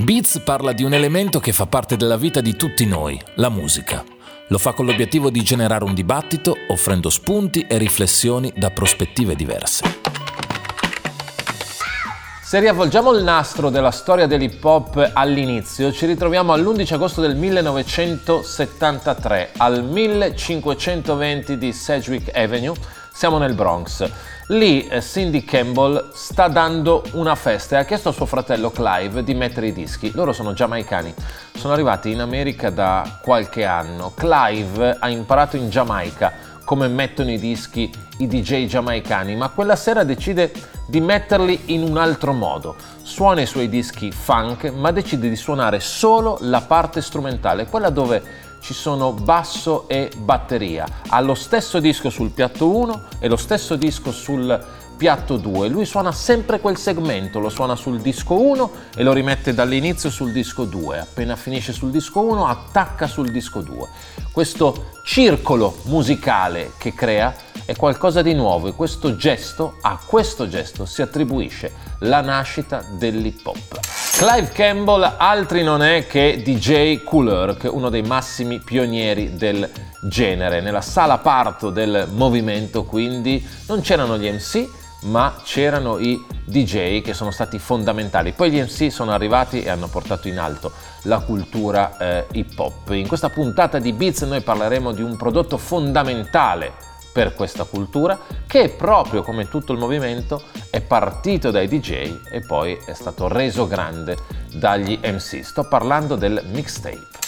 Beats parla di un elemento che fa parte della vita di tutti noi, la musica. Lo fa con l'obiettivo di generare un dibattito, offrendo spunti e riflessioni da prospettive diverse. Se riavvolgiamo il nastro della storia dell'hip hop all'inizio, ci ritroviamo all'11 agosto del 1973, al 1520 di Sedgwick Avenue, siamo nel Bronx. Lì eh, Cindy Campbell sta dando una festa e ha chiesto a suo fratello Clive di mettere i dischi. Loro sono giamaicani, sono arrivati in America da qualche anno. Clive ha imparato in Giamaica come mettono i dischi i DJ giamaicani, ma quella sera decide di metterli in un altro modo. Suona i suoi dischi funk, ma decide di suonare solo la parte strumentale, quella dove ci sono basso e batteria. Ha lo stesso disco sul piatto 1 e lo stesso disco sul piatto 2. Lui suona sempre quel segmento, lo suona sul disco 1 e lo rimette dall'inizio sul disco 2. Appena finisce sul disco 1 attacca sul disco 2. Questo circolo musicale che crea è qualcosa di nuovo e questo gesto, a questo gesto si attribuisce la nascita dell'hip hop. Clive Campbell altri non è che DJ Herc, uno dei massimi pionieri del genere. Nella sala parto del movimento quindi non c'erano gli MC, ma c'erano i DJ che sono stati fondamentali. Poi gli MC sono arrivati e hanno portato in alto la cultura eh, hip hop. In questa puntata di Beats noi parleremo di un prodotto fondamentale per questa cultura che proprio come tutto il movimento è partito dai DJ e poi è stato reso grande dagli MC. Sto parlando del mixtape.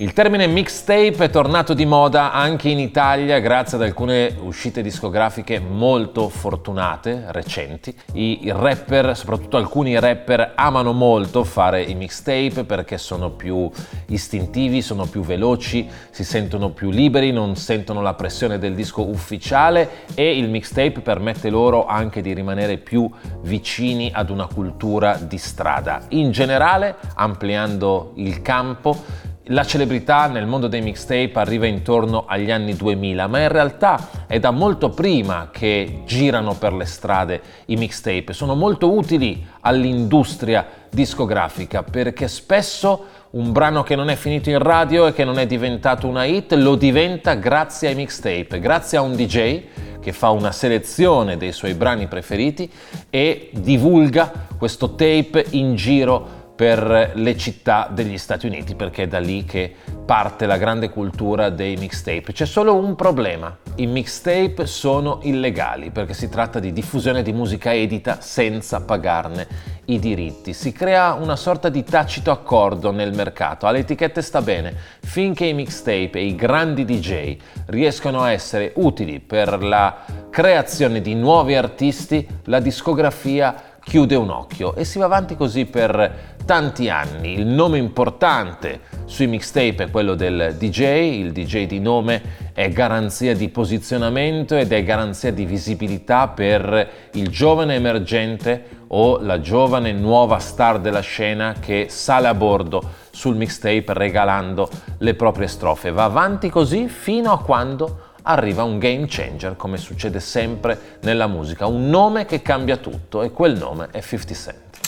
Il termine mixtape è tornato di moda anche in Italia grazie ad alcune uscite discografiche molto fortunate, recenti. I, rapper, soprattutto alcuni rapper, amano molto fare i mixtape perché sono più istintivi, sono più veloci, si sentono più liberi, non sentono la pressione del disco ufficiale e il mixtape permette loro anche di rimanere più vicini ad una cultura di strada. In generale, ampliando il campo, la celebrità nel mondo dei mixtape arriva intorno agli anni 2000, ma in realtà è da molto prima che girano per le strade i mixtape. Sono molto utili all'industria discografica perché spesso un brano che non è finito in radio e che non è diventato una hit lo diventa grazie ai mixtape, grazie a un DJ che fa una selezione dei suoi brani preferiti e divulga questo tape in giro per le città degli Stati Uniti, perché è da lì che parte la grande cultura dei mixtape. C'è solo un problema, i mixtape sono illegali perché si tratta di diffusione di musica edita senza pagarne i diritti. Si crea una sorta di tacito accordo nel mercato, alle etichette sta bene, finché i mixtape e i grandi DJ riescono a essere utili per la creazione di nuovi artisti, la discografia chiude un occhio e si va avanti così per tanti anni. Il nome importante sui mixtape è quello del DJ, il DJ di nome è garanzia di posizionamento ed è garanzia di visibilità per il giovane emergente o la giovane nuova star della scena che sale a bordo sul mixtape regalando le proprie strofe. Va avanti così fino a quando arriva un game changer, come succede sempre nella musica, un nome che cambia tutto e quel nome è 50 Cent.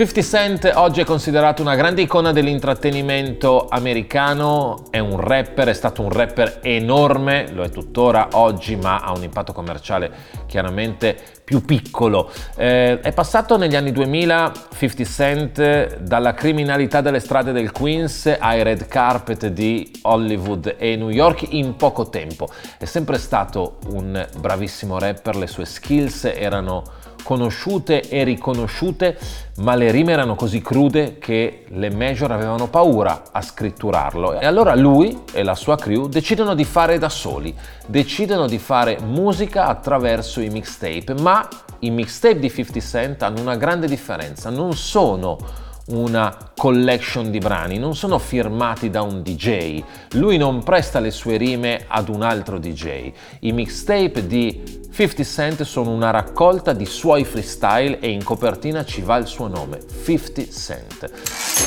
50 Cent oggi è considerato una grande icona dell'intrattenimento americano, è un rapper, è stato un rapper enorme, lo è tuttora oggi, ma ha un impatto commerciale chiaramente più piccolo. Eh, è passato negli anni 2000 50 Cent dalla criminalità delle strade del Queens ai red carpet di Hollywood e New York in poco tempo. È sempre stato un bravissimo rapper, le sue skills erano conosciute e riconosciute, ma le rime erano così crude che le major avevano paura a scritturarlo. E allora lui e la sua crew decidono di fare da soli, decidono di fare musica attraverso i mixtape, ma i mixtape di 50 Cent hanno una grande differenza, non sono una collection di brani, non sono firmati da un DJ, lui non presta le sue rime ad un altro DJ. I mixtape di 50 Cent sono una raccolta di suoi freestyle e in copertina ci va il suo nome, 50 Cent.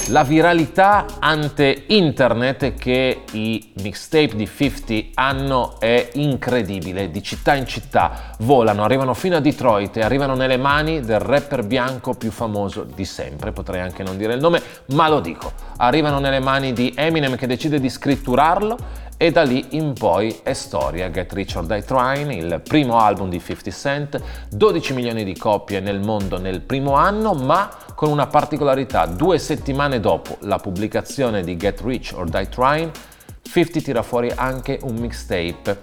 La viralità ante internet che i mixtape di 50 hanno è incredibile, di città in città volano, arrivano fino a Detroit e arrivano nelle mani del rapper bianco più famoso di sempre, potrei anche non dire il nome, ma lo dico, arrivano nelle mani di Eminem che decide di scritturarlo e da lì in poi è storia. Get Rich or Die Trying, il primo album di 50 Cent, 12 milioni di copie nel mondo nel primo anno, ma con una particolarità, due settimane dopo la pubblicazione di Get Rich or Die Trying, 50 tira fuori anche un mixtape,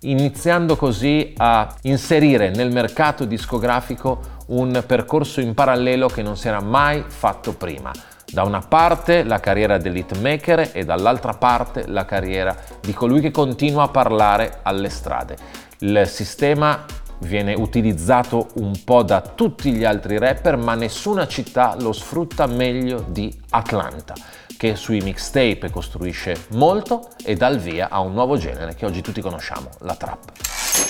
iniziando così a inserire nel mercato discografico un percorso in parallelo che non si era mai fatto prima da una parte la carriera dell'hitmaker e dall'altra parte la carriera di colui che continua a parlare alle strade. Il sistema viene utilizzato un po' da tutti gli altri rapper, ma nessuna città lo sfrutta meglio di Atlanta, che sui mixtape costruisce molto e dà il via a un nuovo genere che oggi tutti conosciamo, la trap.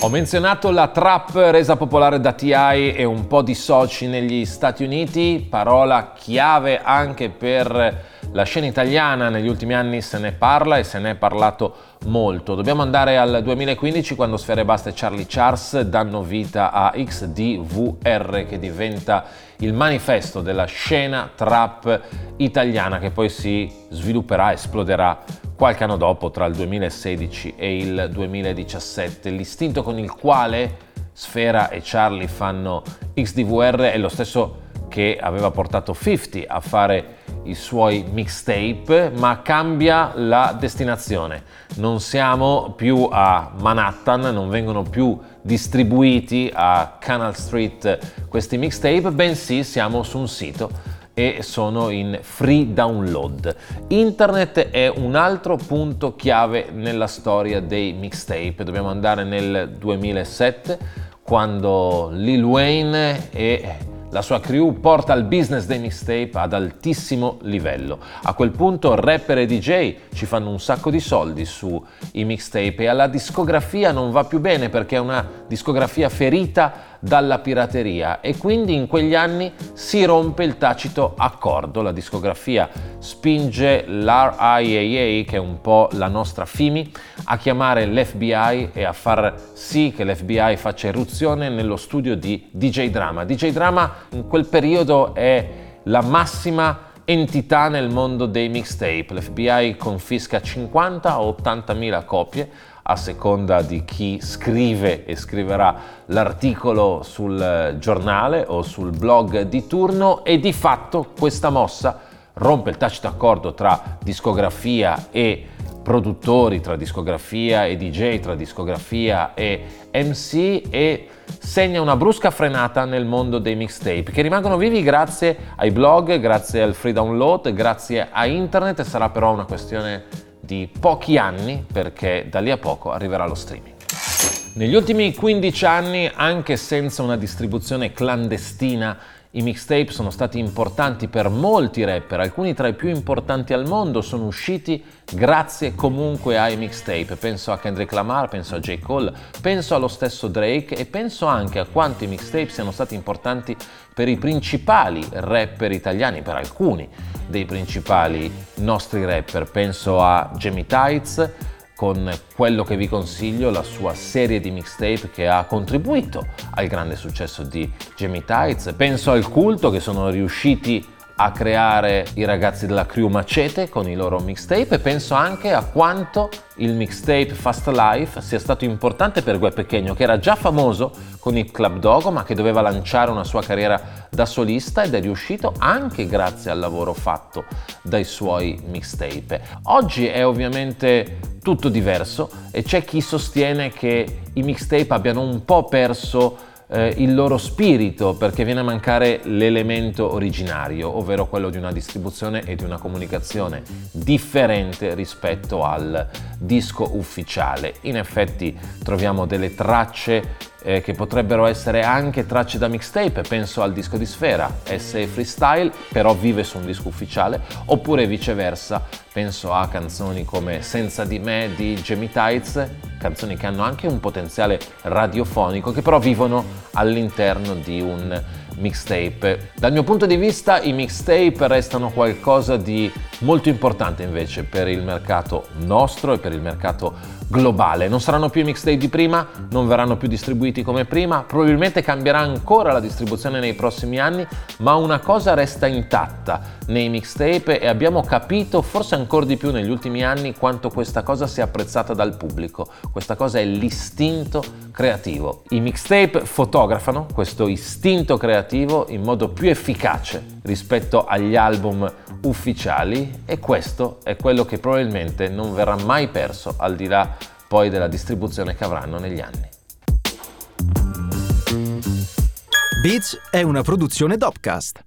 Ho menzionato la trap resa popolare da TI e un po' di soci negli Stati Uniti, parola chiave anche per la scena italiana, negli ultimi anni se ne parla e se ne è parlato molto. Dobbiamo andare al 2015 quando Sfere Basta e Charlie Charles danno vita a XDVR che diventa il manifesto della scena trap italiana che poi si svilupperà, esploderà qualche anno dopo, tra il 2016 e il 2017. L'istinto con il quale Sfera e Charlie fanno XDVR è lo stesso che aveva portato 50 a fare i suoi mixtape, ma cambia la destinazione. Non siamo più a Manhattan, non vengono più distribuiti a Canal Street questi mixtape, bensì siamo su un sito e sono in free download. Internet è un altro punto chiave nella storia dei mixtape. Dobbiamo andare nel 2007 quando Lil Wayne e la sua crew porta il business dei mixtape ad altissimo livello. A quel punto rapper e DJ ci fanno un sacco di soldi sui mixtape e alla discografia non va più bene perché è una discografia ferita dalla pirateria e quindi in quegli anni si rompe il tacito accordo. La discografia spinge l'RIAA, che è un po' la nostra FIMI, a chiamare l'FBI e a far sì che l'FBI faccia irruzione nello studio di DJ Drama. DJ Drama in quel periodo è la massima entità nel mondo dei mixtape. L'FBI confisca 50 o 80 mila copie a seconda di chi scrive e scriverà l'articolo sul giornale o sul blog di turno e di fatto questa mossa rompe il tacito accordo tra discografia e produttori, tra discografia e DJ, tra discografia e MC e segna una brusca frenata nel mondo dei mixtape che rimangono vivi grazie ai blog, grazie al free download, grazie a internet sarà però una questione di pochi anni perché da lì a poco arriverà lo streaming. Negli ultimi 15 anni, anche senza una distribuzione clandestina, i mixtape sono stati importanti per molti rapper, alcuni tra i più importanti al mondo sono usciti grazie comunque ai mixtape. Penso a Kendrick Lamar, penso a J. Cole, penso allo stesso Drake e penso anche a quanti mixtape siano stati importanti per i principali rapper italiani, per alcuni dei principali nostri rapper. Penso a Jamie Tights, con quello che vi consiglio, la sua serie di mixtape che ha contribuito al grande successo di Jamie Tights. Penso al culto che sono riusciti a creare i ragazzi della crew Macete con i loro mixtape e penso anche a quanto il mixtape Fast Life sia stato importante per Gue Pechegno che era già famoso con il Club Dogo ma che doveva lanciare una sua carriera da solista ed è riuscito anche grazie al lavoro fatto dai suoi mixtape. Oggi è ovviamente tutto diverso e c'è chi sostiene che i mixtape abbiano un po' perso eh, il loro spirito perché viene a mancare l'elemento originario, ovvero quello di una distribuzione e di una comunicazione differente rispetto al disco ufficiale. In effetti troviamo delle tracce eh, che potrebbero essere anche tracce da mixtape, penso al disco di Sfera, S Freestyle, però vive su un disco ufficiale, oppure viceversa, penso a canzoni come Senza di me di Jamie Tights, canzoni che hanno anche un potenziale radiofonico, che però vivono all'interno di un mixtape. Dal mio punto di vista i mixtape restano qualcosa di molto importante invece per il mercato nostro e per il mercato globale. Non saranno più i mixtape di prima, non verranno più distribuiti come prima, probabilmente cambierà ancora la distribuzione nei prossimi anni, ma una cosa resta intatta nei mixtape e abbiamo capito forse ancora di più negli ultimi anni quanto questa cosa sia apprezzata dal pubblico. Questa cosa è l'istinto creativo. I mixtape fotografano questo istinto creativo in modo più efficace rispetto agli album ufficiali e questo è quello che probabilmente non verrà mai perso al di là poi della distribuzione che avranno negli anni. Beats è una produzione Dopcast.